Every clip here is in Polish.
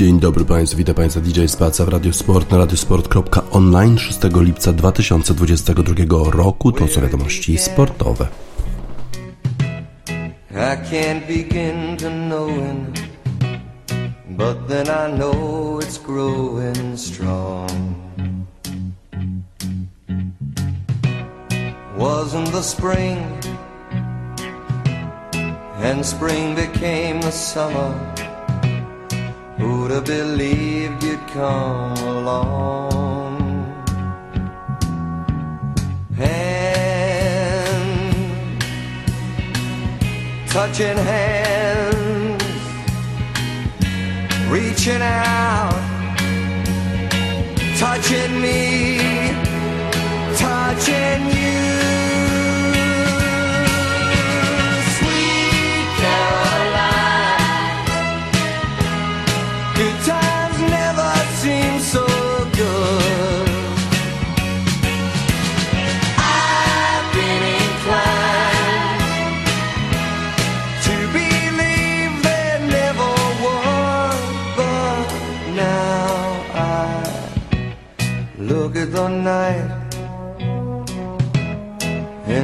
Dzień dobry Państwu, witam Państwa DJ Spaca w Radio Sport na radiosport.online 6 lipca 2022 roku. To są wiadomości sportowe. I can't begin to knowing, but then I know it's growing strong. Wasn't the spring, and spring became the summer. Who'd have believed you'd come along? Hand, touching hands, reaching out, touching me, touching you.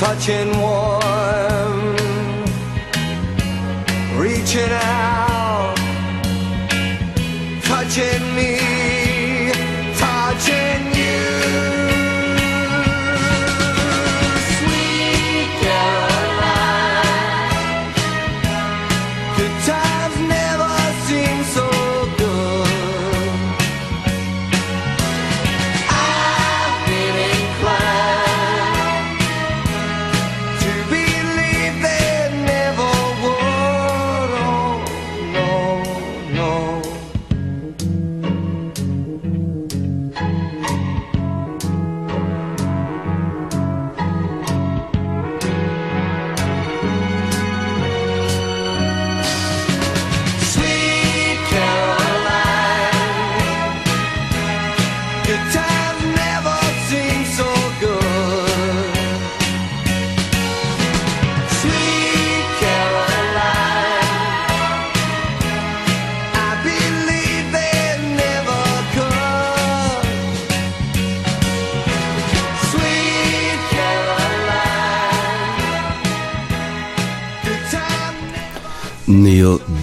touching water.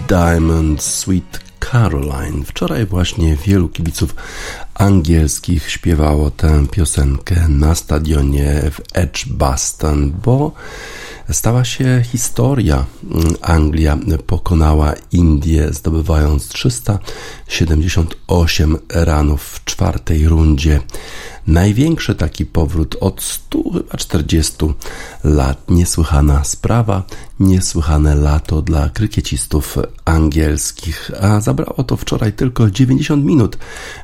Diamond Sweet Caroline. Wczoraj właśnie wielu kibiców angielskich śpiewało tę piosenkę na stadionie w Edgbaston, bo stała się historia. Anglia pokonała Indię, zdobywając 378 ranów w czwartej rundzie. Największy taki powrót od 100 chyba 40 lat. Niesłychana sprawa, niesłychane lato dla krykiecistów angielskich, a zabrało to wczoraj tylko 90 minut,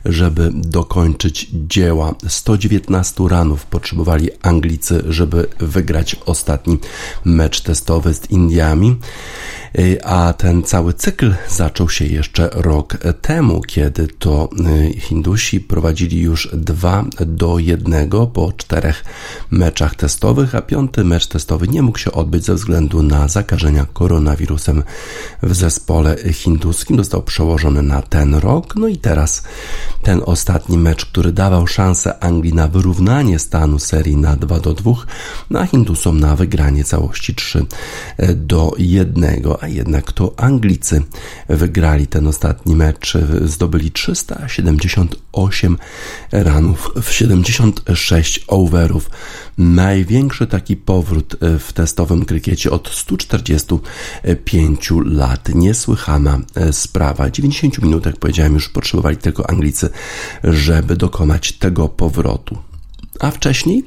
żeby dokończyć dzieła. 119 ranów potrzebowali Anglicy, żeby wygrać ostatni mecz testowy z Indiami. Y, a ten cały cykl zaczął się jeszcze rok temu, kiedy to y, Hindusi prowadzili już 2 do 1 po czterech meczach testowych, a piąty mecz testowy nie mógł się odbyć ze względu na zakażenia koronawirusem w zespole hinduskim. Został przełożony na ten rok. No i teraz ten ostatni mecz, który dawał szansę Anglii na wyrównanie stanu serii na 2 do 2, a Hindusom na wygranie całości 3 do 1 a jednak to Anglicy wygrali ten ostatni mecz, zdobyli 378 ranów w 76 overów. Największy taki powrót w testowym krykiecie od 145 lat. Niesłychana sprawa. 90 minut, jak powiedziałem, już potrzebowali tylko Anglicy, żeby dokonać tego powrotu. A wcześniej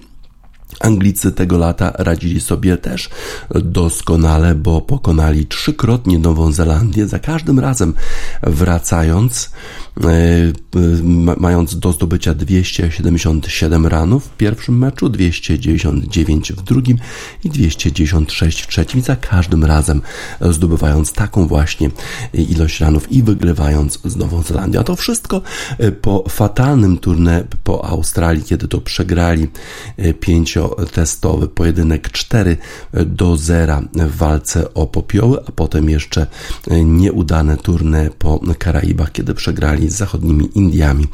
Anglicy tego lata radzili sobie też doskonale, bo pokonali trzykrotnie Nową Zelandię, za każdym razem wracając, e, mając do zdobycia 277 ranów w pierwszym meczu, 299 w drugim i 296 w trzecim, za każdym razem zdobywając taką właśnie ilość ranów i wygrywając z Nową Zelandią. A to wszystko po fatalnym turnę po Australii, kiedy to przegrali 5 testowy pojedynek 4 do 0 w walce o popioły, a potem jeszcze nieudane turne po Karaibach, kiedy przegrali z zachodnimi Indiami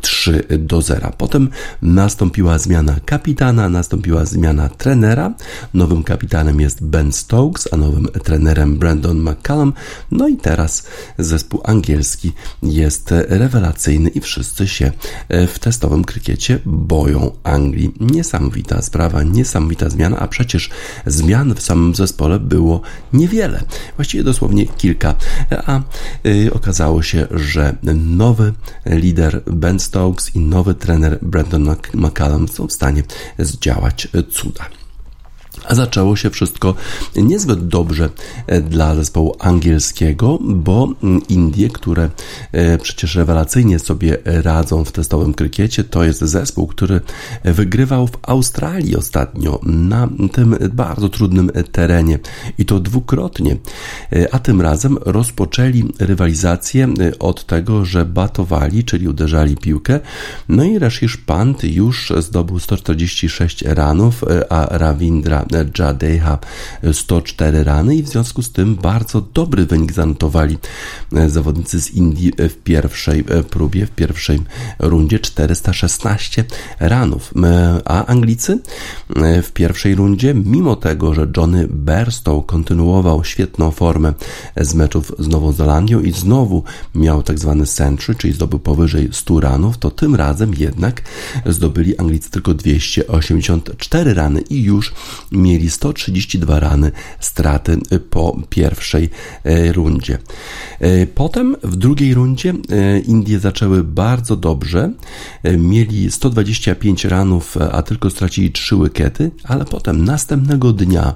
3 do 0. Potem nastąpiła zmiana kapitana, nastąpiła zmiana trenera. Nowym kapitanem jest Ben Stokes, a nowym trenerem Brandon McCallum. No i teraz zespół angielski jest rewelacyjny i wszyscy się w testowym krykiecie boją Anglii. Niesamowita sprawa, niesamowita zmiana, a przecież zmian w samym zespole było niewiele, właściwie dosłownie kilka, a y, okazało się, że nowy lider Ben Stokes i nowy trener Brandon McCallum są w stanie zdziałać cuda. A zaczęło się wszystko niezbyt dobrze e, dla zespołu angielskiego, bo mm, Indie, które e, przecież rewelacyjnie sobie radzą w testowym krykiecie, to jest zespół, który wygrywał w Australii ostatnio na tym bardzo trudnym terenie i to dwukrotnie. E, a tym razem rozpoczęli rywalizację od tego, że batowali, czyli uderzali piłkę. No i Rashish Pant już zdobył 146 ranów, a Ravindra Jadeha 104 rany i w związku z tym bardzo dobry wynik zanotowali e, zawodnicy z Indii w pierwszej e, próbie, w pierwszej rundzie. 416 ranów, e, a Anglicy w pierwszej rundzie, mimo tego, że Johnny Berstow kontynuował świetną formę z meczów z Nową Zelandią i znowu miał tak zwany century, czyli zdobył powyżej 100 ranów, to tym razem jednak zdobyli Anglicy tylko 284 rany i już mieli 132 rany straty po pierwszej e, rundzie. E, potem w drugiej rundzie e, Indie zaczęły bardzo dobrze. Mieli 125 ranów, a tylko stracili 3 wykety, ale potem następnego dnia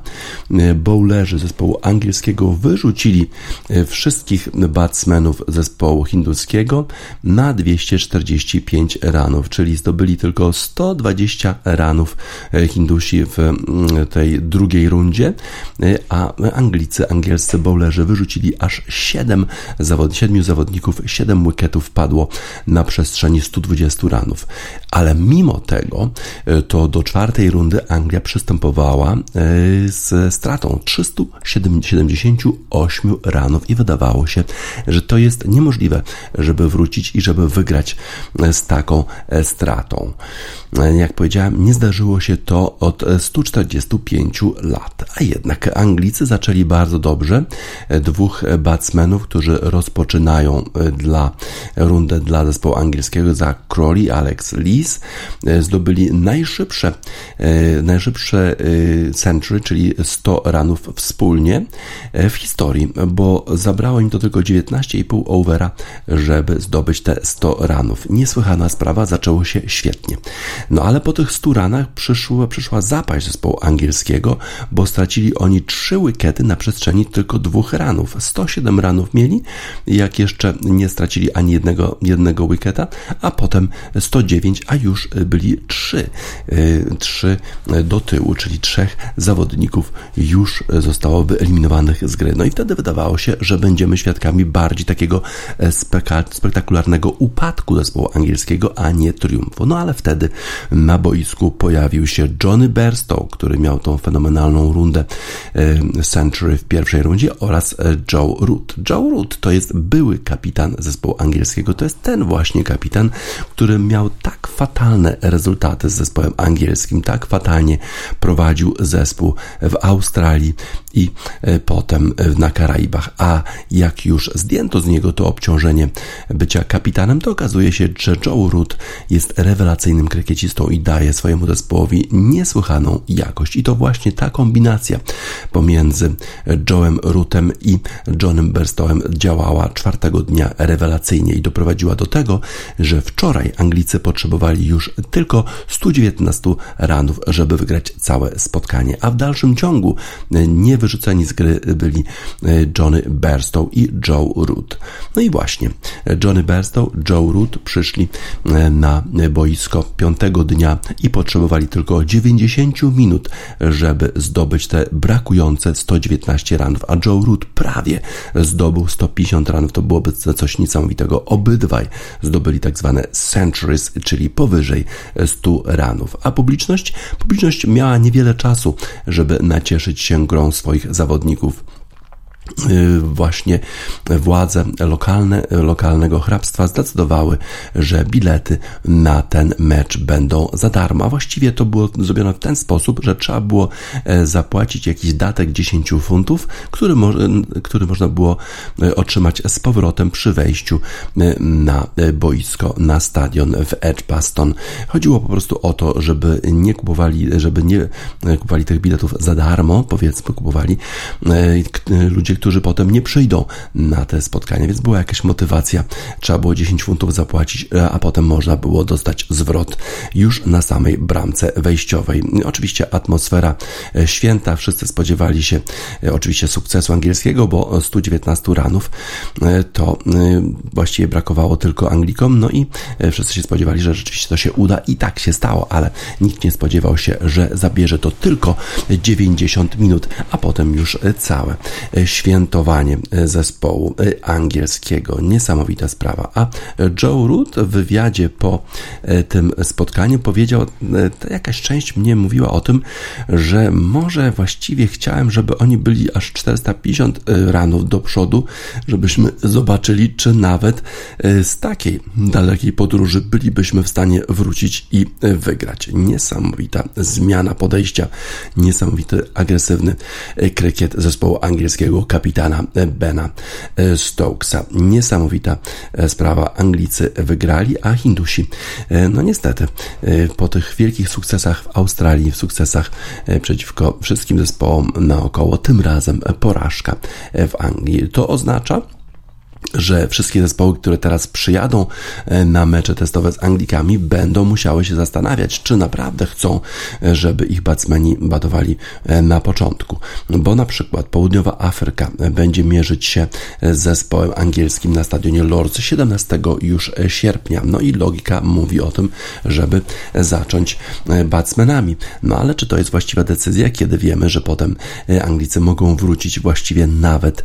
bowlerzy zespołu angielskiego wyrzucili wszystkich batsmenów zespołu hinduskiego na 245 ranów, czyli zdobyli tylko 120 ranów Hindusi w tej drugiej rundzie, y, a Anglicy, angielscy bowlerzy wyrzucili aż 7, zawod, 7 zawodników, 7 wicketów padło na przestrzeni 120 ranów. Ale mimo tego, y, to do czwartej rundy Anglia przystępowała y, z stratą 378 ranów i wydawało się, że to jest niemożliwe, żeby wrócić i żeby wygrać z taką stratą. Jak powiedziałem, nie zdarzyło się to od 145 lat. A jednak Anglicy zaczęli bardzo dobrze. Dwóch batsmenów, którzy rozpoczynają dla rundę dla zespołu angielskiego za Crowley, Alex Lees, zdobyli najszybsze, najszybsze century, czyli 100 ranów wspólnie w historii, bo zabrało im to tylko 19,5 overa, żeby zdobyć te 100 ranów. Niesłychana sprawa, zaczęło się świetnie. No ale po tych 100 ranach przyszła, przyszła zapaść zespołu angielskiego, bo stracili oni 3 wykety na przestrzeni tylko dwóch ranów. 107 ranów mieli, jak jeszcze nie stracili ani jednego, jednego wyketa, a potem 109, a już byli 3, 3 y, do tyłu, czyli trzech zawodników już zostało wyeliminowanych z gry. No i wtedy wydawało się, że będziemy świadkami bardziej takiego e, spektakularnego upadku zespołu angielskiego, a nie triumfu. No ale wtedy na boisku pojawił się Johnny Berstow, który miał tą fenomenalną rundę e, Century w pierwszej rundzie oraz e, Joe Root. Joe Root to jest były kapitan zespołu angielskiego. To jest ten właśnie kapitan, który miał tak fatalne rezultaty z zespołem angielskim, tak fatalnie prowadził zespół w Australii i e, potem na Karaibach. A jak już zdjęto z niego to obciążenie bycia kapitanem, to okazuje się, że Joe Root jest rewelacyjnym krykiecistą i daje swojemu zespołowi niesłychaną jakość. I to to właśnie ta kombinacja pomiędzy Joe'em Rootem i Johnem Berstowem działała czwartego dnia rewelacyjnie i doprowadziła do tego, że wczoraj Anglicy potrzebowali już tylko 119 ranów, żeby wygrać całe spotkanie, a w dalszym ciągu nie wyrzuceni z gry byli Johnny Berstow i Joe Root. No i właśnie, Johnny Berstow, Joe Root przyszli na boisko piątego dnia i potrzebowali tylko 90 minut, żeby zdobyć te brakujące 119 ranów, a Joe Root prawie zdobył 150 ranów. To byłoby coś niesamowitego. Obydwaj zdobyli tak zwane centuries, czyli powyżej 100 ranów. A publiczność? Publiczność miała niewiele czasu, żeby nacieszyć się grą swoich zawodników właśnie władze lokalne, lokalnego hrabstwa zdecydowały, że bilety na ten mecz będą za darmo. A właściwie to było zrobione w ten sposób, że trzeba było e, zapłacić jakiś datek 10 funtów, który, mo który można było e, otrzymać z powrotem przy wejściu e, na boisko, na stadion w Edgbaston. Chodziło po prostu o to, żeby nie kupowali, żeby nie kupowali tych biletów za darmo, powiedzmy, kupowali ludzie, którzy potem nie przyjdą na te spotkanie, więc była jakaś motywacja. Trzeba było 10 funtów zapłacić, e, a potem można było dostać zwrot już na samej bramce wejściowej. Oczywiście atmosfera e, święta, wszyscy spodziewali się e, oczywiście sukcesu angielskiego, bo 119 ranów to właściwie brakowało tylko Anglikom, no i wszyscy się spodziewali, że rzeczywiście to się uda i tak się stało, ale nikt nie spodziewał się, że zabierze to tylko 90 minut, a potem już całe święto świętowanie e, zespołu e, angielskiego. Niesamowita sprawa. A Joe Root w wywiadzie po e, tym spotkaniu powiedział, jakaś część mnie mówiła o tym, że może właściwie chciałem, żeby oni byli aż 450 ranów do przodu, żebyśmy zobaczyli, czy nawet z takiej dalekiej podróży bylibyśmy w stanie wrócić i wygrać. Niesamowita zmiana podejścia, niesamowity agresywny krykiet zespołu angielskiego kapitana kapitana Bena Stokesa. Niesamowita e, sprawa. Anglicy wygrali, a Hindusi, e, no niestety, e, po tych wielkich sukcesach w Australii, w sukcesach przeciwko wszystkim zespołom naokoło, tym razem porażka w Anglii. To oznacza, że wszystkie zespoły, które teraz przyjadą e, na mecze testowe z Anglikami, będą musiały się zastanawiać, czy naprawdę chcą, e, żeby ich batsmeni batowali e, na początku. Bo na przykład Południowa Afryka będzie mierzyć się z zespołem angielskim na stadionie Lords 17 już sierpnia. No i logika mówi o tym, żeby zacząć batsmenami. No ale czy to jest właściwa decyzja, kiedy wiemy, że potem Anglicy mogą wrócić właściwie nawet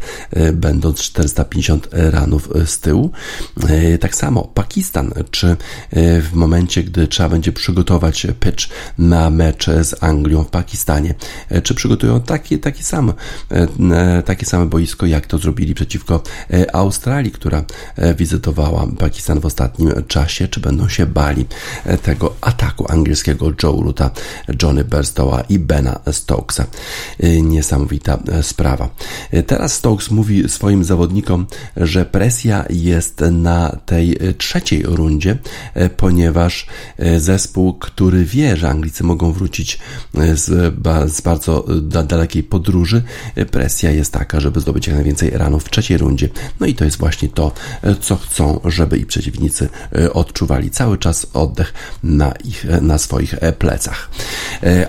będąc 450 ranów e, z tyłu. E, tak samo Pakistan, czy e, w momencie, gdy trzeba będzie przygotować pitch na mecz z Anglią w Pakistanie, czy przygotują takie, takie, same, takie same boisko, jak to zrobili przeciwko Australii, która wizytowała Pakistan w ostatnim czasie, czy będą się bali tego ataku angielskiego Joe Ruta, Johnny Berstowa i Bena Stokesa. Niesamowita sprawa. Teraz Stokes mówi swoim zawodnikom, że presja jest na tej trzeciej rundzie, e, ponieważ e, zespół, który wie, że Anglicy mogą wrócić e, z, z bardzo dalekiej podróży, presja jest taka, żeby zdobyć jak najwięcej ranów w trzeciej rundzie. No i to jest właśnie to, co chcą, żeby i przeciwnicy odczuwali cały czas oddech na, ich, na swoich plecach.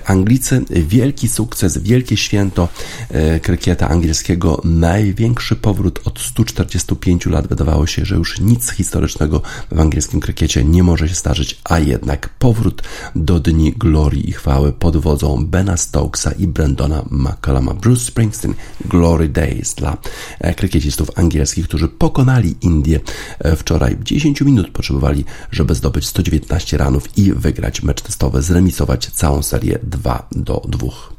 Anglicy, wielki sukces, wielkie święto krykieta angielskiego, największy powrót od 145 5 lat wydawało się, że już nic historycznego w angielskim krykiecie nie może się zdarzyć, a jednak powrót do dni glorii i chwały pod wodzą Bena Stokesa i Brandona McCalluma. Bruce Springsteen, Glory Days dla e, krykiecistów angielskich, którzy pokonali Indię e, wczoraj. 10 minut potrzebowali, żeby zdobyć 119 ranów i wygrać mecz testowy, zremisować całą serię 2 do 2.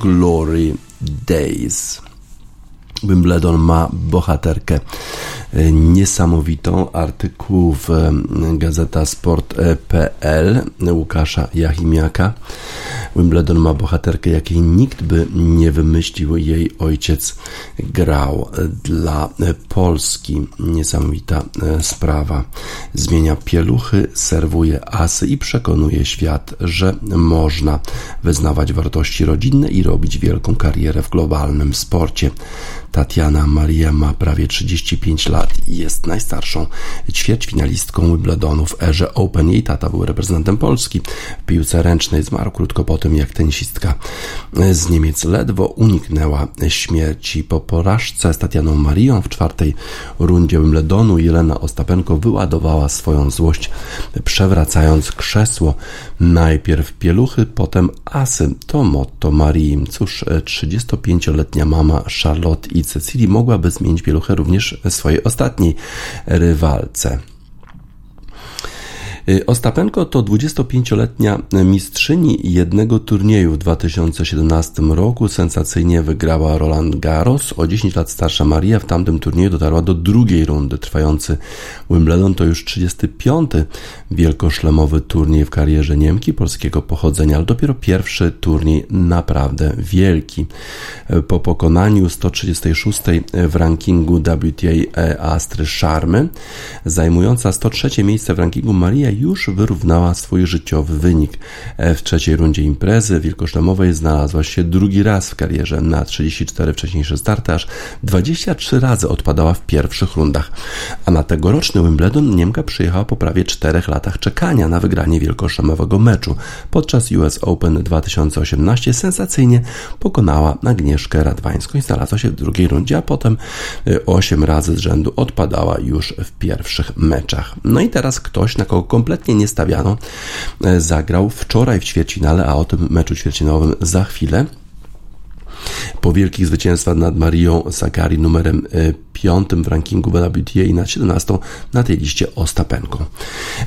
Glory Days. Wimbledon ma bohaterkę e, niesamowitą. Artykuł w e, Gazeta Sport.pl Łukasza Jachimiaka. Wimbledon ma bohaterkę, jakiej nikt by nie wymyślił. Jej ojciec grał dla Polski. Niesamowita e, sprawa. Zmienia pieluchy, serwuje asy i przekonuje świat, że można wyznawać wartości rodzinne i robić wielką karierę w globalnym sporcie. Tatiana Maria ma prawie 35 lat i jest najstarszą ćwierćfinalistką Wimbledonu w erze Open. Jej tata był reprezentantem Polski w piłce ręcznej. Zmarł krótko po tym, jak tenisistka z Niemiec ledwo uniknęła śmierci. Po porażce z Tatianą Marią w czwartej rundzie Wimbledonu Jelena Ostapenko wyładowała swoją złość, przewracając krzesło. Najpierw pieluchy, potem asy. To motto Marii. Cóż, 35-letnia mama Charlotte i Cecilii mogłaby zmienić pieluchę również swojej ostatniej rywalce. Y, Ostapenko to 25-letnia mistrzyni jednego turnieju w 2017 roku. Sensacyjnie wygrała Roland Garros. O 10 lat starsza Maria w tamtym turnieju dotarła do drugiej rundy. Trwający Wimbledon to już 35. wielkoszlemowy turniej w karierze Niemki polskiego pochodzenia, ale dopiero pierwszy turniej naprawdę wielki. Po pokonaniu 136 w rankingu WTA Astry Szarmy, zajmująca 103 miejsce w rankingu Maria już wyrównała swój życiowy wynik. E, w trzeciej rundzie imprezy wielkoszlemowej znalazła się drugi raz w karierze na 34 wcześniejsze starty, aż 23 razy odpadała w pierwszych rundach. A na tegoroczny Wimbledon Niemka przyjechała po prawie 4 latach czekania na wygranie wielkoszlemowego meczu. Podczas US Open 2018 sensacyjnie pokonała Agnieszkę Radwańską i znalazła się w drugiej rundzie, a potem 8 e, razy z rzędu odpadała już w pierwszych meczach. No i teraz ktoś, na kogo kompletnie nie stawiano, e, zagrał wczoraj w ćwierćfinale, a o tym meczu ćwierćfinałowym za chwilę. Po wielkich zwycięstwach nad Marią Sakari numerem e, piątym w rankingu WTA i na 17 na tej liście Ostapenką.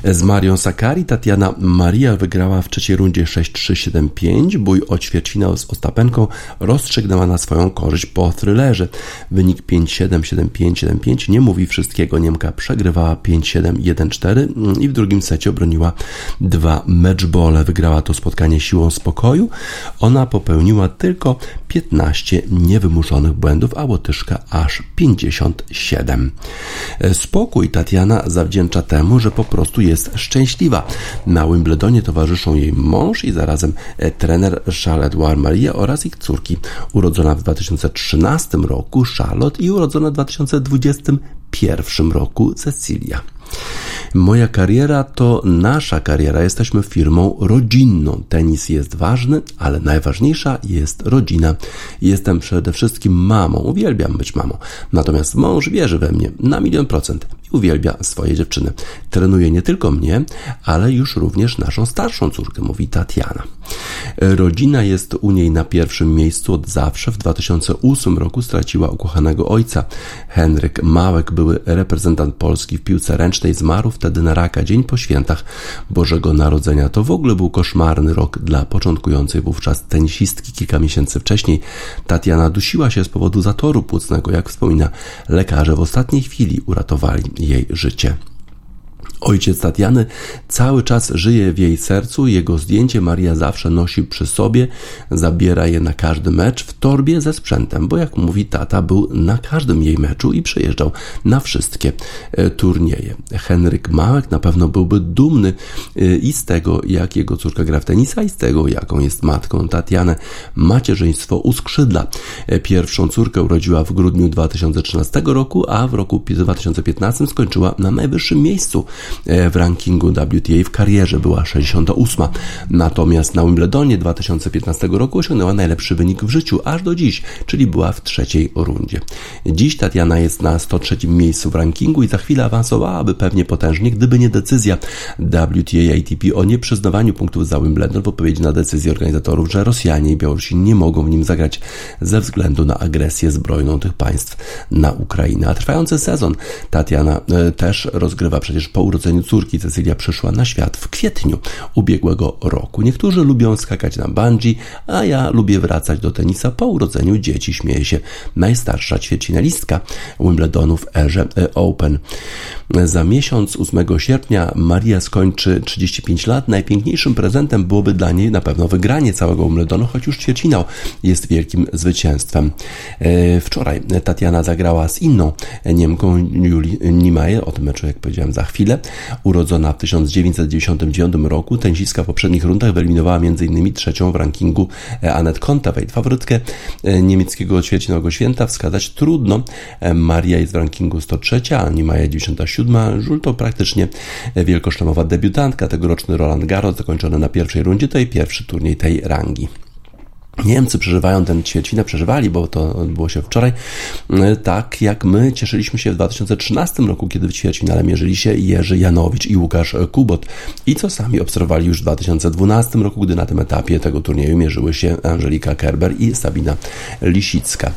Z Marią Sakari Tatiana Maria wygrała w trzeciej rundzie 6-3-7-5. Bój o ćwierćfinał z Ostapenką rozstrzygnęła na swoją korzyść po thrillerze. Wynik 5-7, 7-5, 7-5 nie mówi wszystkiego. Niemka przegrywała 5-7, 1-4 i w drugim secie obroniła dwa matchbole. Wygrała to spotkanie siłą spokoju. Ona popełniła tylko 15 niewymuszonych błędów, a Łotyszka aż 50 57. Spokój Tatiana zawdzięcza temu, że po prostu jest szczęśliwa. Na Wimbledonie towarzyszą jej mąż i zarazem trener Charles-Edouard Maria oraz ich córki, urodzona w 2013 roku Charlotte i urodzona w 2021 roku Cecilia. Moja kariera to nasza kariera. Jesteśmy firmą rodzinną. Tenis jest ważny, ale najważniejsza jest rodzina. Jestem przede wszystkim mamą. Uwielbiam być mamą. Natomiast mąż wierzy we mnie na milion procent uwielbia swoje dziewczyny. Trenuje nie tylko mnie, ale już również naszą starszą córkę, mówi Tatiana. Rodzina jest u niej na pierwszym miejscu od zawsze. W 2008 roku straciła ukochanego ojca. Henryk Małek, były reprezentant Polski w piłce ręcznej, zmarł wtedy na raka dzień po świętach Bożego Narodzenia. To w ogóle był koszmarny rok dla początkującej wówczas tenisistki. Kilka miesięcy wcześniej Tatiana dusiła się z powodu zatoru płucnego. Jak wspomina lekarze, w ostatniej chwili uratowali jej życie. Ojciec Tatiany cały czas żyje w jej sercu, jego zdjęcie Maria zawsze nosi przy sobie, zabiera je na każdy mecz w torbie ze sprzętem, bo jak mówi tata, był na każdym jej meczu i przyjeżdżał na wszystkie e, turnieje. Henryk Małek na pewno byłby dumny e, i z tego, jak jego córka gra w tenisa, i z tego, jaką jest matką. Tatianę macierzyństwo uskrzydla. E, pierwszą córkę urodziła w grudniu 2013 roku, a w roku 2015 skończyła na najwyższym miejscu w rankingu WTA w karierze była 68. Natomiast na Wimbledonie 2015 roku osiągnęła najlepszy wynik w życiu aż do dziś, czyli była w trzeciej rundzie. Dziś Tatiana jest na 103 miejscu w rankingu i za chwilę awansowałaby pewnie potężnie, gdyby nie decyzja WTA ATP o nieprzyznawaniu punktów za Wimbledon w odpowiedzi na decyzję organizatorów, że Rosjanie i Białorusi nie mogą w nim zagrać ze względu na agresję zbrojną tych państw na Ukrainę. A trwający sezon Tatiana e, też rozgrywa przecież po urodzeniu urodzeniu córki Cecylia przyszła na świat w kwietniu ubiegłego roku. Niektórzy lubią skakać na bungee, a ja lubię wracać do tenisa po urodzeniu dzieci, śmieje się najstarsza ćwierćfinalistka Wimbledonu w erze Open. Za miesiąc, 8 sierpnia, Maria skończy 35 lat. Najpiękniejszym prezentem byłoby dla niej na pewno wygranie całego Wimbledonu, choć już ćwierćfinał jest wielkim zwycięstwem. E, wczoraj Tatiana zagrała z inną Niemką Julii Niemeyer, o tym meczu jak powiedziałem za chwilę. Urodzona w 1999 roku, tenisiska w poprzednich rundach wyeliminowała m.in. trzecią w rankingu Anet Kontaveit. Faworytkę e, niemieckiego ćwierćfinałowego święta wskazać trudno. E, Maria jest w rankingu 103, a Niemeyer 97. Żul to praktycznie wielkoszlemowa debiutantka. Tegoroczny Roland Garros zakończony na pierwszej rundzie to jej pierwszy turniej tej rangi. Niemcy przeżywają ten ćwierćfinał, przeżywali, bo to odbyło się wczoraj, e, tak jak my cieszyliśmy się w 2013 roku, kiedy w ćwierćfinale mierzyli się Jerzy Janowicz i Łukasz Kubot i co sami obserwowali już w 2012 roku, gdy na tym etapie tego turnieju mierzyły się Angelika Kerber i Sabina Lisicka.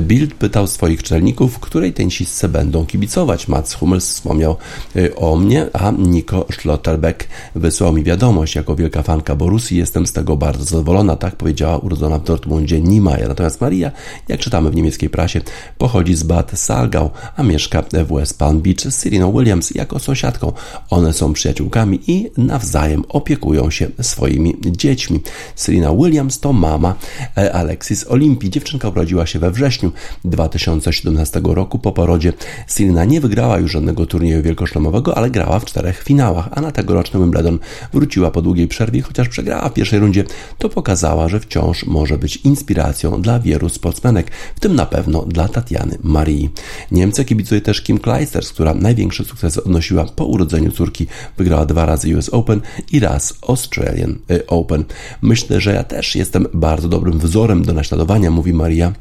Bild pytał swoich czytelników, której tenisistce będą kibicować. Mats Hummels wspomniał e, o mnie, a Nico Schlotterbeck wysłał mi wiadomość. Jako wielka fanka Borussii jestem z tego bardzo zadowolona, tak powiedziała urodzona w Dortmundzie Niemeyer. Natomiast Maria, jak czytamy w niemieckiej prasie, pochodzi z Bad Salgau, a mieszka w West Palm Beach z Siriną Williams jako sąsiadką. One są przyjaciółkami i nawzajem opiekują się swoimi dziećmi. Serena Williams to mama e, Alexis Olimpii. Dziewczynka urodziła się we wrześniu 2017 roku po porodzie. Serena nie wygrała już żadnego turnieju wielkoszlemowego, ale grała w czterech finałach, a na tegoroczny Wimbledon wróciła po długiej przerwie, chociaż przegrała w pierwszej rundzie, to pokazała, że wciąż wciąż może być inspiracją dla wielu sportsmenek, w tym na pewno dla Tatiany Marii. Niemcy kibicuje też Kim Kleisters, która największy sukces odnosiła po urodzeniu córki. Wygrała dwa razy US Open i raz Australian y, Open. Myślę, że ja też jestem bardzo dobrym wzorem do naśladowania, mówi Maria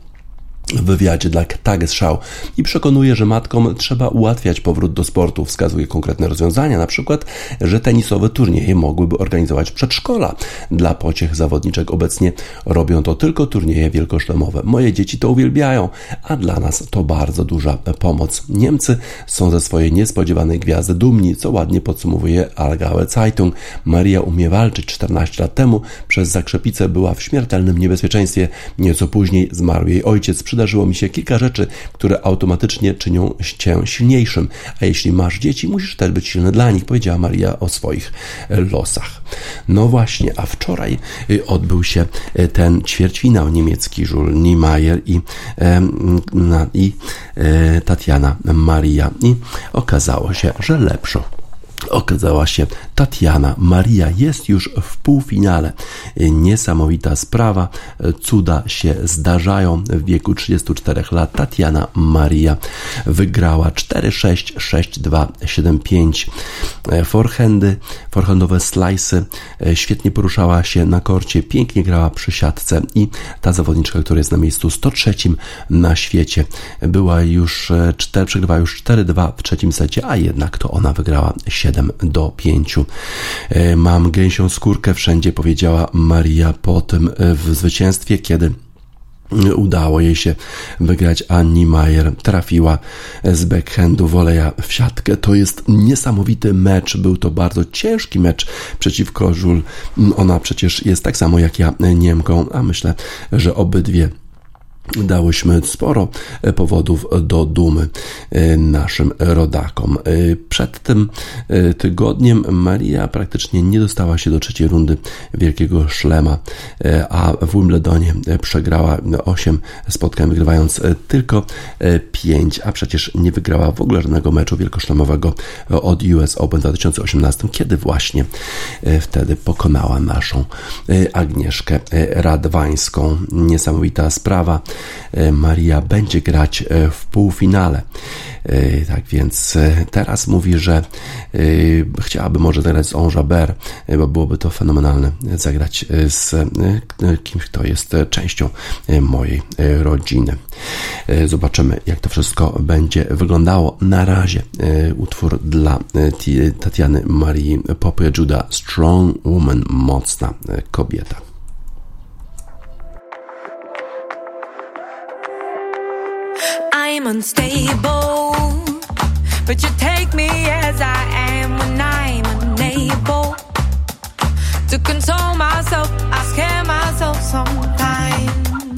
w wywiadzie dla Tagesschau i przekonuje, że matkom trzeba ułatwiać powrót do sportu. Wskazuje konkretne rozwiązania, na przykład, że tenisowe turnieje mogłyby organizować przedszkola dla pociech zawodniczek. Obecnie robią to tylko turnieje wielkoszlemowe. Moje dzieci to uwielbiają, a dla nas to bardzo duża pomoc. Niemcy są ze swojej niespodziewanej gwiazdy dumni, co ładnie podsumowuje Allgäuer Zeitung. Maria umie walczyć 14 lat temu. Przez zakrzepicę była w śmiertelnym niebezpieczeństwie. Nieco później zmarł jej ojciec przydarzyło mi się kilka rzeczy, które automatycznie czynią cię silniejszym. A jeśli masz dzieci, musisz też być silny dla nich, powiedziała Maria o swoich e, losach. No właśnie, a wczoraj e, odbył się e, ten ćwierćfinał niemiecki Jules Niemeyer i, i Tatiana Maria i okazało się, że lepszą okazała się Tatiana Maria jest już w półfinale. Niesamowita sprawa, cuda się zdarzają. W wieku 34 lat Tatiana Maria wygrała 4-6, 6-2, 7-5. Forehandy, forehandowe slice, świetnie poruszała się na korcie, pięknie grała przy siatce i ta zawodniczka, która jest na miejscu 103 na świecie, była już 4, przegrywała już 4-2 w trzecim secie, a jednak to ona wygrała 7 do 5. E, mam gęsią skórkę wszędzie, powiedziała Maria po tym e, w zwycięstwie, kiedy udało jej się wygrać. Annie Mayer trafiła z backhandu woleja w siatkę. To jest niesamowity mecz. Był to bardzo ciężki mecz przeciwko Żul. Ona przecież jest tak samo jak ja Niemką, a myślę, że obydwie dałyśmy sporo e, powodów do dumy e, naszym rodakom. E, przed tym tygodniem Maria praktycznie nie dostała się do trzeciej rundy Wielkiego Szlema, a w Wimbledonie przegrała 8 spotkań, wygrywając tylko 5, a przecież nie wygrała w ogóle żadnego meczu wielkoszlemowego od US Open 2018, kiedy właśnie wtedy pokonała naszą Agnieszkę Radwańską. Niesamowita sprawa. E, Maria będzie grać e, w półfinale. E, tak więc teraz mówi, że chciałaby może zagrać z Onjaber, bo byłoby to fenomenalne zagrać z kimś, kto jest częścią mojej rodziny. Zobaczymy, jak to wszystko będzie wyglądało. Na razie utwór dla Tatiany Marii Popy Juda Strong Woman, mocna kobieta. I'm unstable, but you take me as I am when I'm unable to console myself. I scare myself sometimes,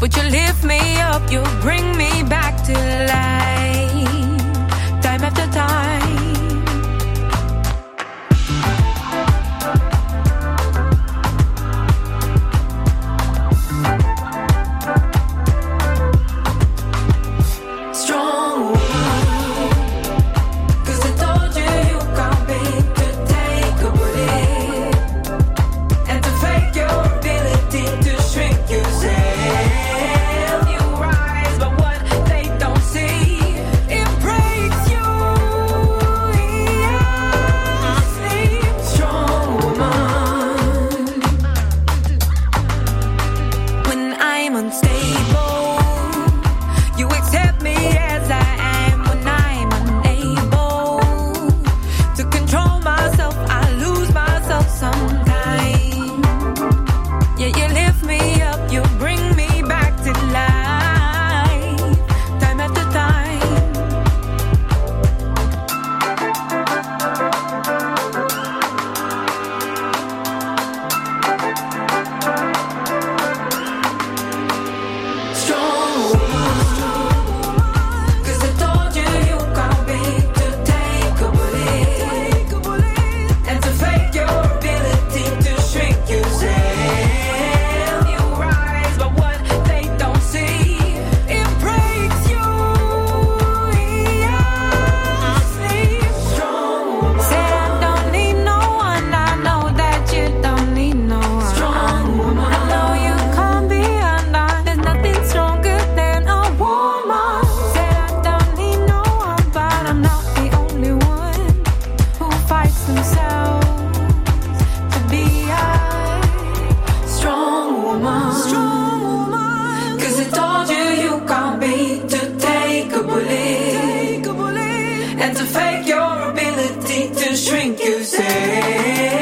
but you lift me up, you bring me back to life. you say.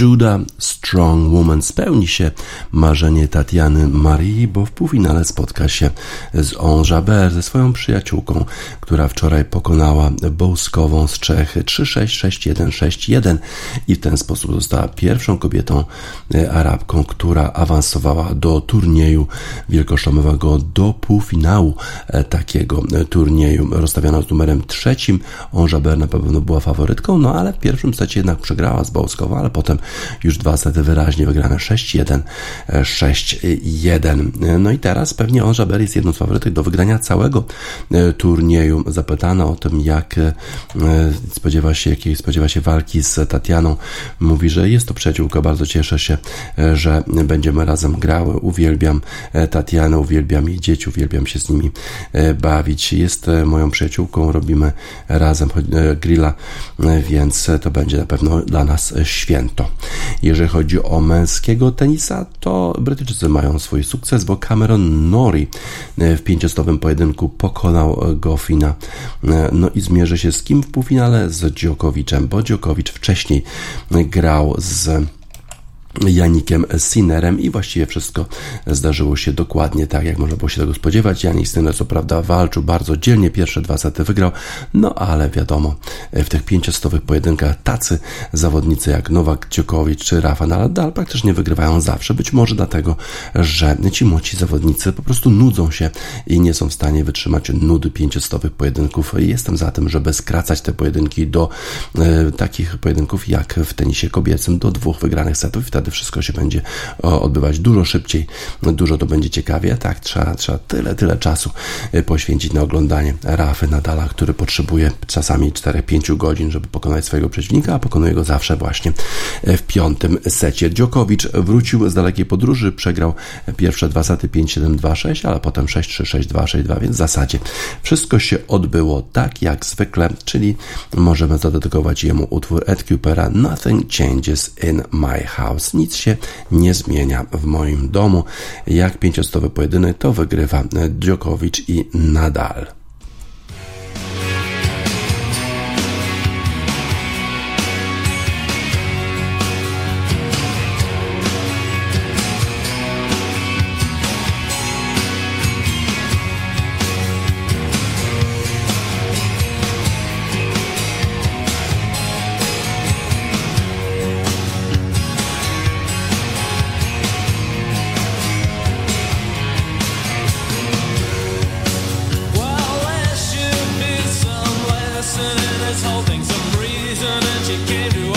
Judah Strong Woman spełni się marzenie Tatiany Marii, bo w półfinale spotka się z On Jabeur, ze swoją przyjaciółką, która wczoraj pokonała Bołskową z Czech 3-6-6-1-6-1 i w ten sposób została pierwszą kobietą e, Arabką, która awansowała do turnieju wielkoszlemowego, do półfinału e, takiego e, turnieju. Rozstawiano z numerem trzecim. On Jabeur na pewno była faworytką, no ale w pierwszym secie jednak przegrała z Bołskową, ale potem już dwa sety wyraźnie wygrane 6-1, 6-1. No i teraz pewnie On Jabeur jest jedną z faworytek do wygrania całego turnieju. Zapytano o tym, jak spodziewa się, jakiej spodziewa się walki z Tatianą. Mówi, że jest to przyjaciółka, bardzo cieszę się, że będziemy razem grały. Uwielbiam Tatianę, uwielbiam jej dzieci, uwielbiam się z nimi bawić. Jest moją przyjaciółką, robimy razem grilla, więc to będzie na pewno dla nas święto. Jeżeli chodzi o męskiego tenisa, to Brytyjczycy mają swój sukces, bo Cameron Norrie w pięciostowym pojedynku pokonał Goffina. No i zmierzy się z kim w półfinale? Z Djokoviczem, bo Djokovic wcześniej grał z Janikiem Sinerem i właściwie wszystko zdarzyło się dokładnie tak, jak można było się tego spodziewać. Janik Sinner co prawda walczył bardzo dzielnie, pierwsze dwa sety wygrał, no ale wiadomo, w tych pięciostowych pojedynkach tacy zawodnicy jak Nowak Dziokowicz czy Rafa Nadal praktycznie wygrywają zawsze, być może dlatego, że ci młodzi zawodnicy po prostu nudzą się i nie są w stanie wytrzymać nudy pięciostowych pojedynków. Jestem za tym, żeby skracać te pojedynki do e, takich pojedynków jak w tenisie kobiecym, do dwóch wygranych setów wtedy wszystko się będzie odbywać dużo szybciej, dużo to będzie ciekawie. Tak, trzeba, trzeba tyle, tyle czasu poświęcić na oglądanie Rafy Nadala, który potrzebuje czasami 4-5 godzin, żeby pokonać swojego przeciwnika, a pokonuje go zawsze właśnie w piątym secie. Dziokowicz wrócił z dalekiej podróży, przegrał pierwsze dwa sety 5-7-2-6, ale potem 6-3, 6-2, 6-2, więc w zasadzie wszystko się odbyło tak jak zwykle, czyli możemy zadedykować jemu utwór Ed Cupera Nothing Changes in My House. Nic się nie zmienia w moim domu. Jak pięciostowy pojedynek to wygrywa Djokovic i Nadal. Ed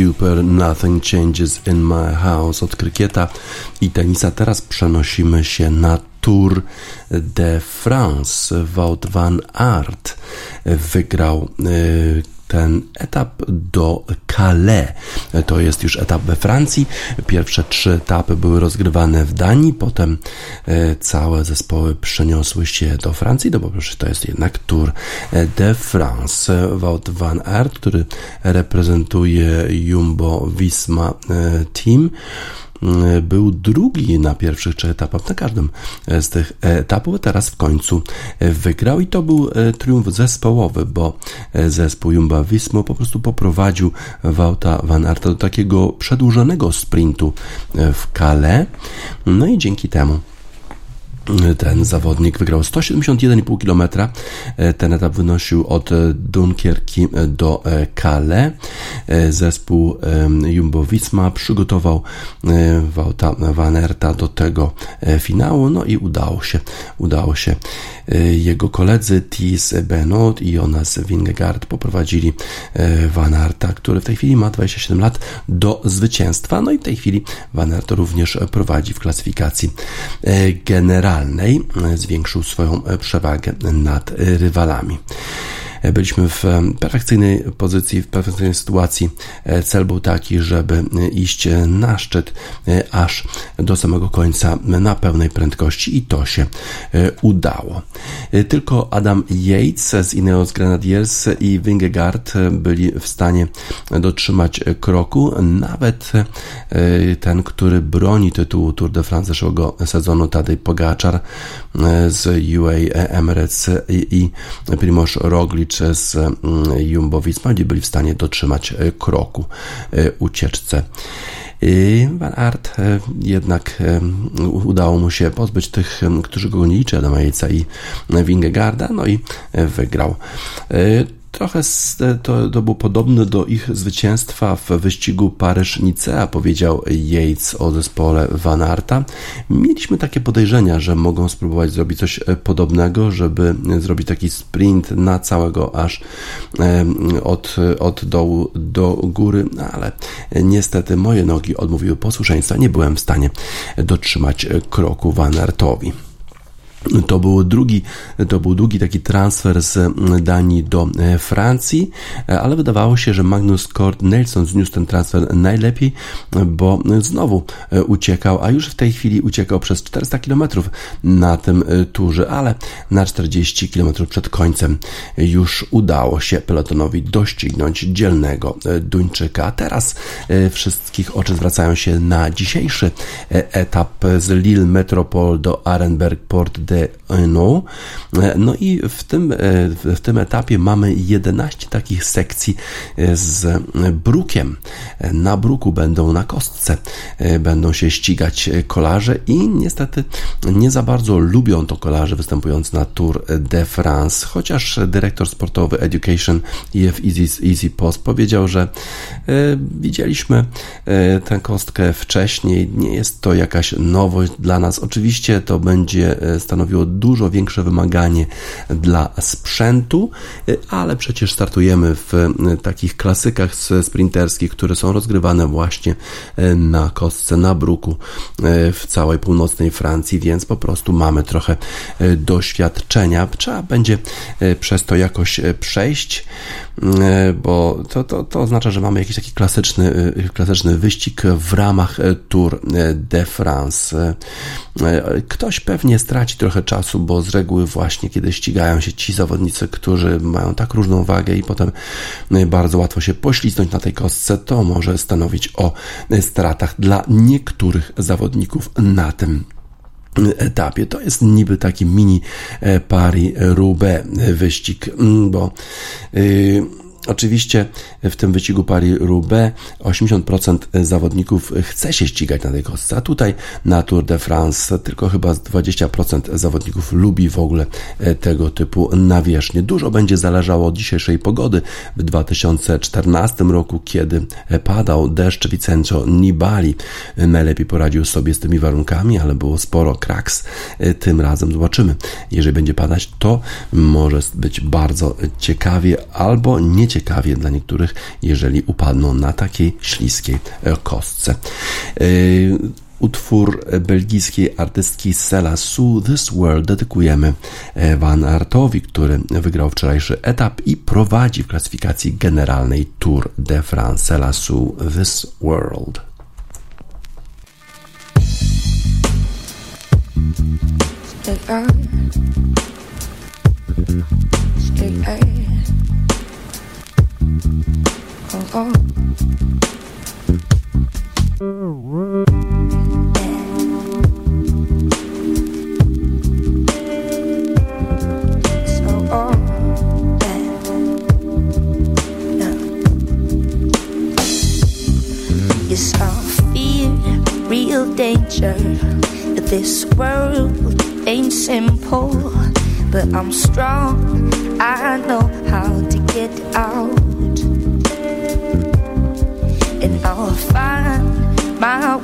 Cooper, Nothing Changes in My House od krykieta i tenisa. Teraz przenosimy się na Tour de France. Wout van Aert wygrał y, ten etap do Calais. To jest już etap we Francji. Pierwsze trzy etapy były rozgrywane w Danii, potem e, całe zespoły przeniosły się do Francji, no bo to jest jednak Tour de France. Wout van Aert, który reprezentuje Jumbo Visma e, Team, był drugi na pierwszych trzech etapach, na każdym z tych etapów, teraz w końcu wygrał i to był e, triumf zespołowy, bo e, zespół Jumba Visma po prostu poprowadził Wauta Van Arta do takiego przedłużonego sprintu w Calais, no i dzięki temu ten zawodnik wygrał 171,5 km. Ten etap wynosił od Dunkierki do Calais. zespół Jumbo-Visma przygotował Wouta Van Aerta do tego finału, no i udało się, udało się. Jego koledzy Thies Benot i Jonas Vingegaard poprowadzili Van Aerta, który w tej chwili ma 27 lat, do zwycięstwa, no i w tej chwili Van Aert również prowadzi w klasyfikacji generalnej, zwiększył swoją przewagę nad rywalami. Byliśmy w perfekcyjnej pozycji, w perfekcyjnej sytuacji. E, cel był taki, żeby iść na szczyt e, aż do samego końca na pełnej prędkości i to się e, udało. Tylko Adam Yates z Ineos Grenadiers i Vingegaard byli w stanie dotrzymać kroku. Nawet ten, który broni tytułu Tour de France zeszłego sezonu, Tadej Pogaczar z UA Emirates i Primoz Roglic z mm, Jumbo-Visma nie byli w stanie dotrzymać e, kroku e, ucieczce. Van Aert e, jednak udało mu się pozbyć tych, którzy go gonili, czyli Adama i Wingegarda, no i wygrał. Trochę to, to był podobny do ich zwycięstwa w wyścigu Paryż-Nicea, powiedział Yates o zespole Van Arta. Mieliśmy takie podejrzenia, że mogą spróbować zrobić coś e, podobnego, żeby zrobić taki sprint na całego aż od, od dołu do góry, no ale niestety moje nogi odmówiły posłuszeństwa, nie byłem w stanie dotrzymać kroku Van Artowi. To był drugi, to był długi taki transfer z Danii do e, Francji, e, ale wydawało się, że Magnus Kort Nelson zniósł ten transfer najlepiej, bo znowu e, uciekał, a już w tej chwili uciekał przez 400 km na tym turze, ale na 40 km przed końcem już udało się pelotonowi doścignąć dzielnego Duńczyka. A teraz wszystkich oczy zwracają się na dzisiejszy etap z Lille Metropole do Arenberg Port de Hainaut. No i w tym, w tym etapie mamy 11 takich sekcji z brukiem. Na bruku będą na kostce, będą się ścigać kolarze i niestety nie za bardzo lubią to kolarze występując na Tour de France, chociaż dyrektor sportowy Education EF Easy, Easy Post powiedział, że e, widzieliśmy e, tę kostkę wcześniej, nie jest to jakaś nowość dla nas. Oczywiście to będzie e, stanowiło dużo większe wymaganie dla sprzętu, ale przecież startujemy w takich klasykach sprinterskich, które są rozgrywane właśnie na kostce, na bruku w całej północnej Francji, więc po prostu mamy trochę doświadczenia. Trzeba będzie przez to jakoś przejść, bo to, to, to oznacza, że mamy jakiś taki klasyczny, klasyczny wyścig w ramach Tour de France. Ktoś pewnie straci trochę trochę czasu, bo z reguły właśnie kiedy ścigają się ci zawodnicy, którzy mają tak różną wagę i potem no bardzo łatwo się poślizgnąć na tej kostce, to może stanowić o stratach dla niektórych zawodników na tym etapie. To jest niby taki mini e, Paris-Roubaix wyścig, mm, bo yy, Oczywiście w tym wyścigu Paris-Roubaix 80% zawodników chce się ścigać na tej kostce, a tutaj na Tour de France tylko chyba 20% zawodników lubi w ogóle e, tego typu nawierzchnie. Dużo będzie zależało od dzisiejszej pogody. W 2014 roku, kiedy padał deszcz, Vincenzo Nibali najlepiej poradził sobie z tymi warunkami, ale było sporo kraks. E, tym razem zobaczymy. Jeżeli będzie padać, to może być bardzo ciekawie albo nie ciekawie dla niektórych, jeżeli upadną na takiej śliskiej e, kostce. E, utwór belgijskiej artystki Sela Su This World dedykujemy e, Van Artowi, który wygrał wczorajszy etap i prowadzi w klasyfikacji generalnej Tour de France. Sela Su This World. Stay on. Stay on. I'm strong. I know how to get out.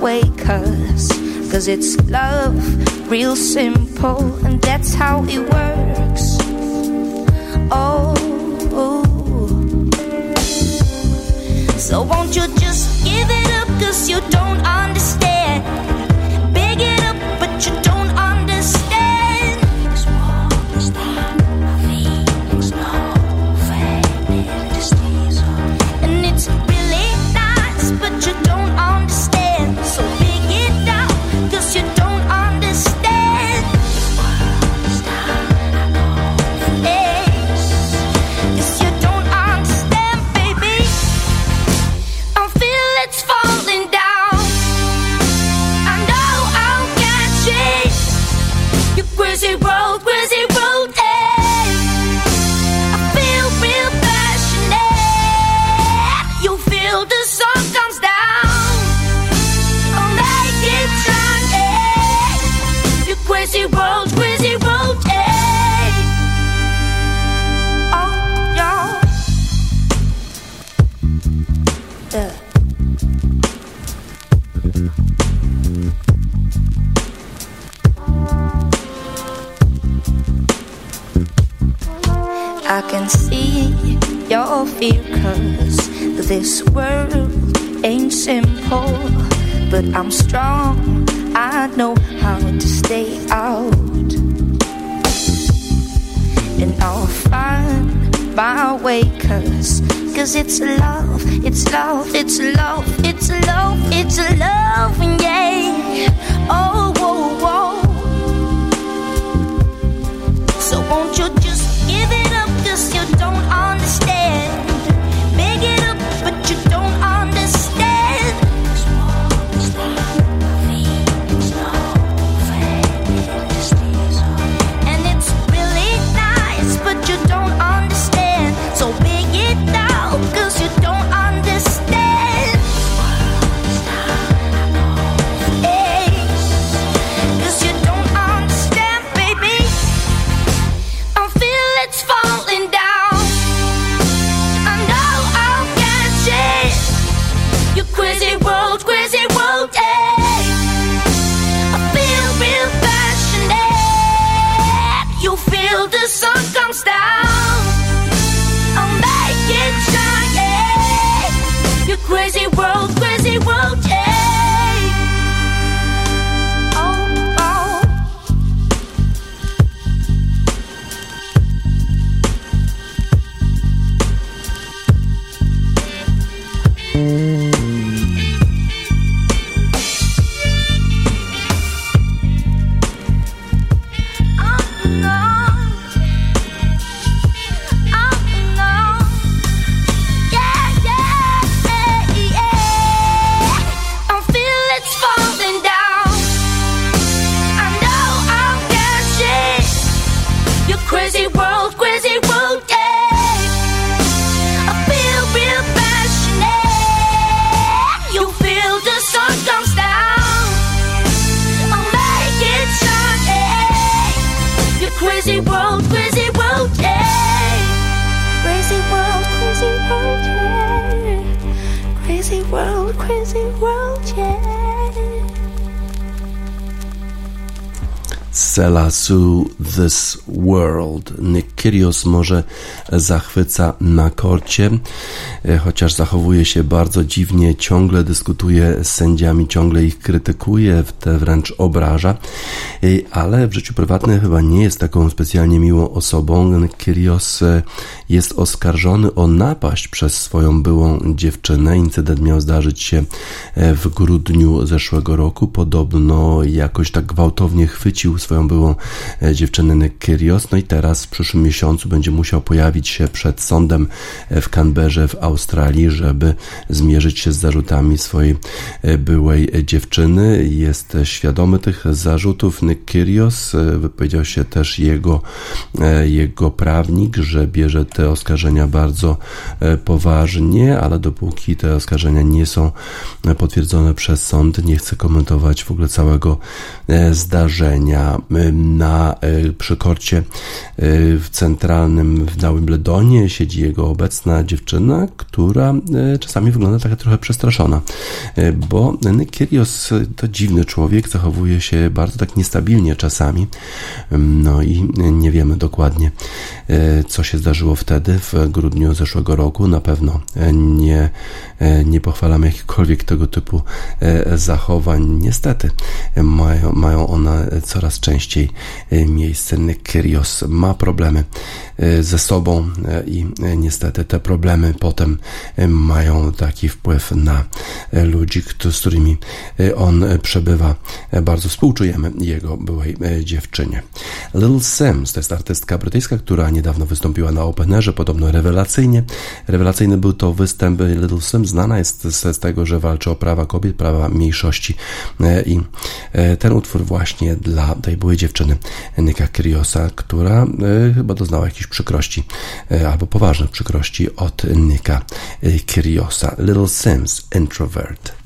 Way, cause, cause it's love, real simple, and that's how it works. Oh, so won't you just give it up, cause you don't understand? Big it up, but you Cause, it's love, it's love, it's love, to Kyrgios może zachwyca na korcie, e, chociaż zachowuje się bardzo dziwnie, ciągle dyskutuje z sędziami, ciągle ich krytykuje, te wręcz obraża, e, ale w życiu prywatnym chyba nie jest taką specjalnie miłą osobą. Kyrgios e, jest oskarżony o napaść przez swoją byłą dziewczynę. Incydent miał zdarzyć się w grudniu zeszłego roku. Podobno jakoś tak gwałtownie chwycił swoją byłą dziewczynę Kyrgios. No i teraz w przyszłym miesiącu będzie musiał pojawić się przed sądem w Canberrze w Australii, żeby zmierzyć się z zarzutami swojej byłej dziewczyny. Jest świadomy tych zarzutów. Nick Kyrgios wypowiedział się też jego, jego prawnik, że bierze te oskarżenia bardzo poważnie, ale dopóki te oskarżenia nie są potwierdzone przez sąd, nie chce komentować w ogóle całego zdarzenia. na, przy korcie w centralnym w Wimbledonie siedzi jego obecna dziewczyna, która czasami wygląda taka trochę przestraszona, bo Kyrgios to dziwny człowiek, zachowuje się bardzo tak niestabilnie czasami, no i nie wiemy dokładnie, co się zdarzyło wtedy w grudniu zeszłego roku. Na pewno nie, nie pochwalamy jakichkolwiek tego typu zachowań. Niestety mają, mają one coraz częściej miejsce. Kyrios ma problemy ze sobą i niestety te problemy potem mają taki wpływ na ludzi, z którymi on przebywa. Bardzo współczujemy jego byłej dziewczynie. Little Sims to jest artystka brytyjska, która niedawno wystąpiła na Openerze, podobno rewelacyjnie. Rewelacyjny był to występ Little Sims, znana jest z tego, że walczy o prawa kobiet, prawa mniejszości i ten utwór właśnie dla tej byłej dziewczyny Nika Kriosa, która chyba doznała jakichś przykrości albo poważnych przykrości od Nika Kriosa. Little Sims, Introvert.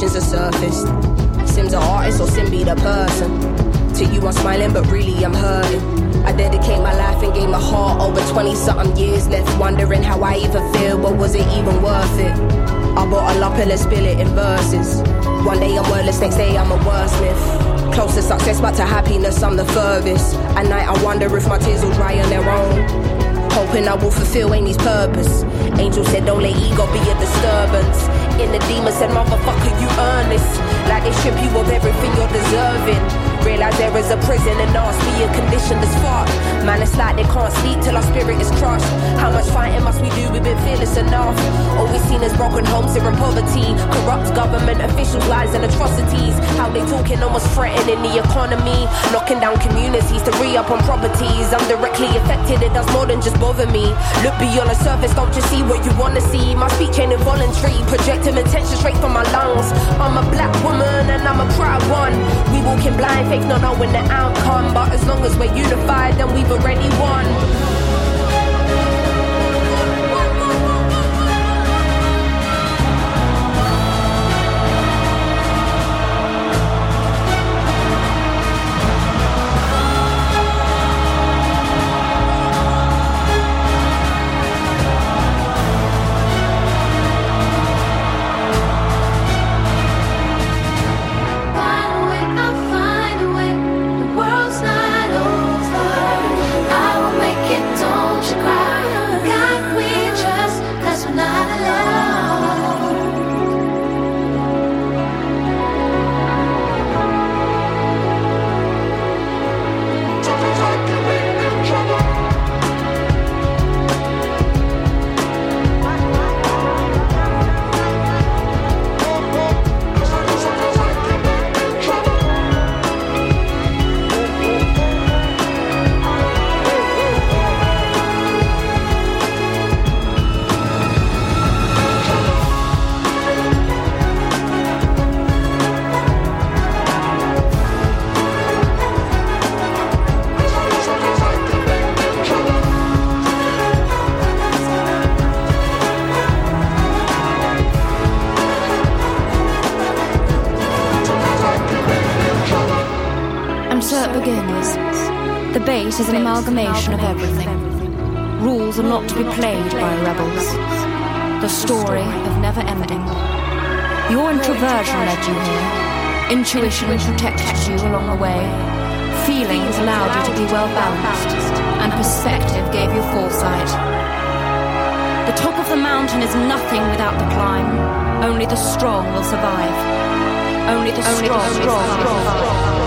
Emotions are surfaced. Sim's an artist or Sim be the person. To you, I'm smiling, but really I'm hurting. I dedicate my life and gave my heart over 20 something years, left wondering how I even feel, but was it even worth it? I bought a and let's spill it in verses. One day I'm wordless, next day I'm a wordsmith. Close to success, but to happiness, I'm the furthest. At night, I wonder if my tears will dry on their own. Hoping I will fulfill Amy's purpose. Angel said, Don't let ego be a disturbance fighting the demons and motherfucker, you earn this. Like they strip you of everything you're deserving. Realize there is a prison and nasty, a condition that's far. Man, it's like they can't sleep till our spirit is crushed. How much fighting must we do? We've been fearless enough. All we seen is broken homes here in poverty, corrupt government officials, lies and atrocities. How they talking almost threatening the economy, knocking down communities to re up on properties. I'm directly affected, it does more than just bother me. Look beyond the surface, don't just see what you wanna see. My speech ain't involuntary, projecting attention straight from my lungs. I'm a black woman and I'm a proud one. We walking blind fake, not knowing the outcome. But as long as we're unified, then we've already won. Intuition protected you along the way. Feelings allowed you to be well balanced. And perspective gave you foresight. The top of the mountain is nothing without the climb. Only the strong will survive. Only the Only strong, will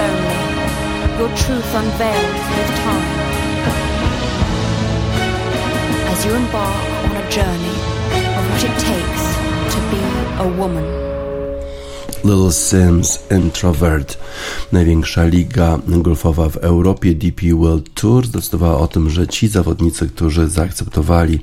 lonely, your truth unveiled with time. As you embark on a journey of what it takes to be a woman. Little Sims Introvert. Największa liga golfowa w Europie, DP World Tour, zdecydowała o tym, że ci zawodnicy, którzy zaakceptowali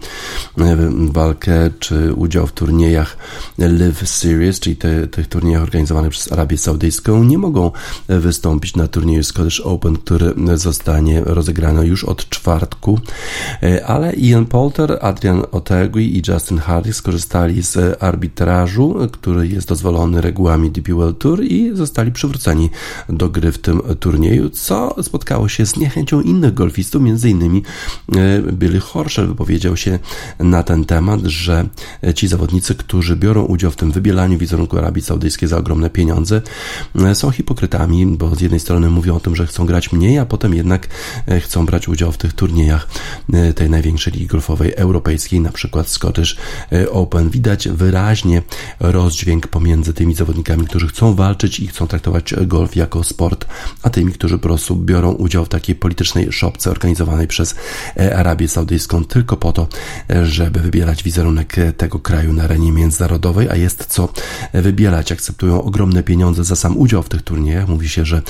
walkę czy udział w turniejach Live Series, czyli te, tych turniejach organizowanych przez Arabię Saudyjską, nie mogą wystąpić na turnieju Scottish Open, który zostanie rozegrany już od czwartku. E, ale Ian Poulter, Adrian Otegui i Justin Hardy skorzystali z arbitrażu, który jest dozwolony regułami DP World Tour i zostali przywróceni do gry w tym turnieju, co spotkało się z niechęcią innych golfistów, innymi e, Billy Horschel wypowiedział się na ten temat, że ci zawodnicy, którzy biorą udział w tym wybielaniu wizerunku Arabii Saudyjskiej za ogromne pieniądze, e, są hipokrytami, bo z jednej strony mówią o tym, że chcą grać mniej, a potem jednak e, chcą brać udział w tych turniejach tej największej ligi golfowej europejskiej, na przykład Scottish Open. Widać wyraźnie rozdźwięk pomiędzy tymi zawodnikami, którzy chcą walczyć i chcą traktować golf jako sport, a tymi, którzy po prostu biorą udział w takiej politycznej szopce organizowanej przez e, Arabię Saudyjską tylko po to, e, żeby wybierać wizerunek e, tego kraju na arenie międzynarodowej, a jest co wybierać. Akceptują ogromne pieniądze za sam udział w tych turniejach. Mówi się, że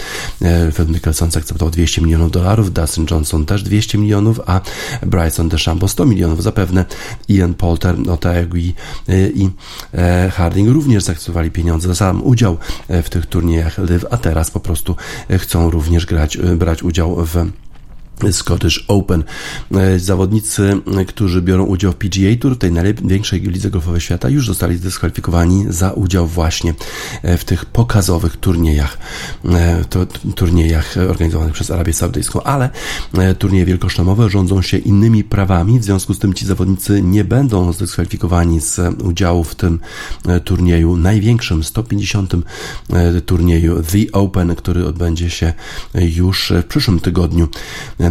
Phil Mickelson akceptował 200 milionów dolarów, Dustin Johnson też 200 milionów, a Bryson DeChambeau 100 milionów. Zapewne Ian Poulter, Otaegui i Harding również zaakceptowali pieniądze za sam udział w tych turniejach live, a teraz po prostu chcą również grać, brać udział w Scottish Open. E, zawodnicy, którzy biorą udział w PGA Tour, tej największej lidze golfowej świata, już zostali zdyskwalifikowani za udział właśnie e, w tych pokazowych turniejach, e, to, turniejach organizowanych przez Arabię Saudyjską, ale turnieje wielkoszlemowe rządzą się innymi prawami, w związku z tym ci zawodnicy nie będą zdyskwalifikowani z udziału w tym turnieju, największym 150 turnieju The Open, który odbędzie się już w przyszłym tygodniu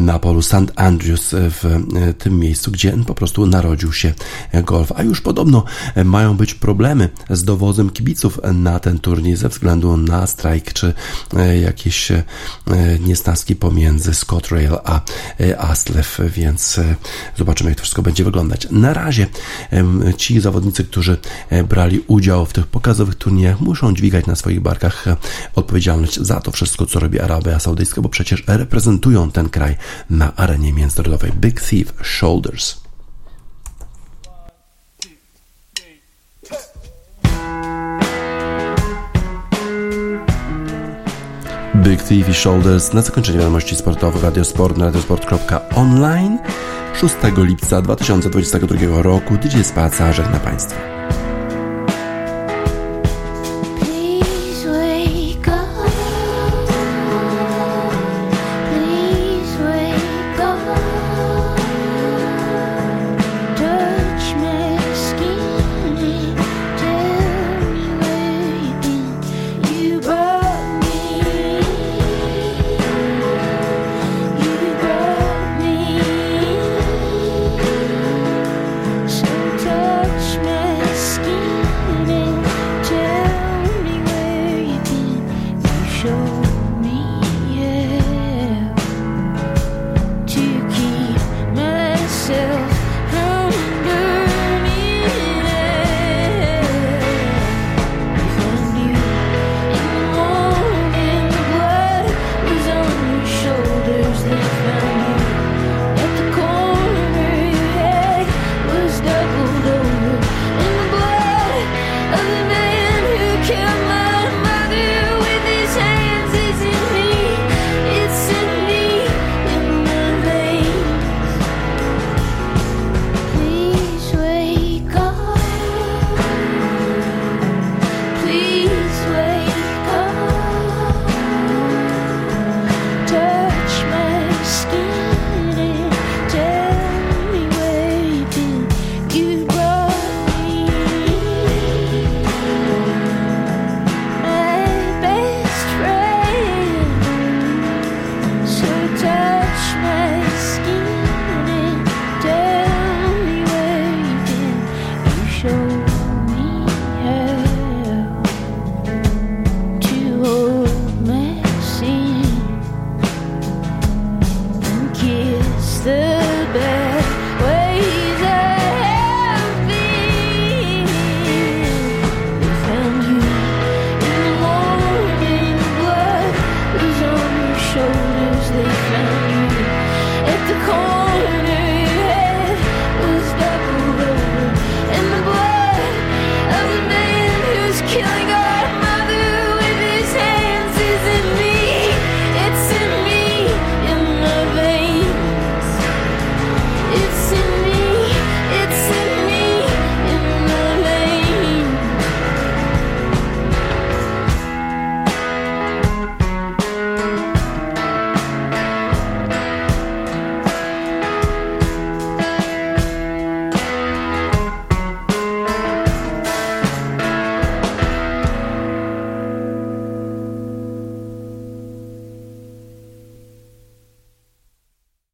na polu St. Andrews w e, tym miejscu, gdzie po prostu narodził się golf. A już podobno mają być problemy z dowozem kibiców na ten turniej ze względu na strajk czy e, jakieś e, niesnaski pomiędzy ScotRail a Aslef, więc zobaczymy, jak to wszystko będzie wyglądać. Na razie ci zawodnicy, którzy brali udział w tych pokazowych turniejach, muszą dźwigać na swoich barkach odpowiedzialność za to wszystko, co robi Arabia Saudyjska, bo przecież reprezentują ten kraj na arenie międzynarodowej Big Thief Shoulders. Big Thief Shoulders na zakończenie wiadomości sportowych Radiosport na radiosport.online 6 lipca 2022 roku DJ Spaca żegna Państwa.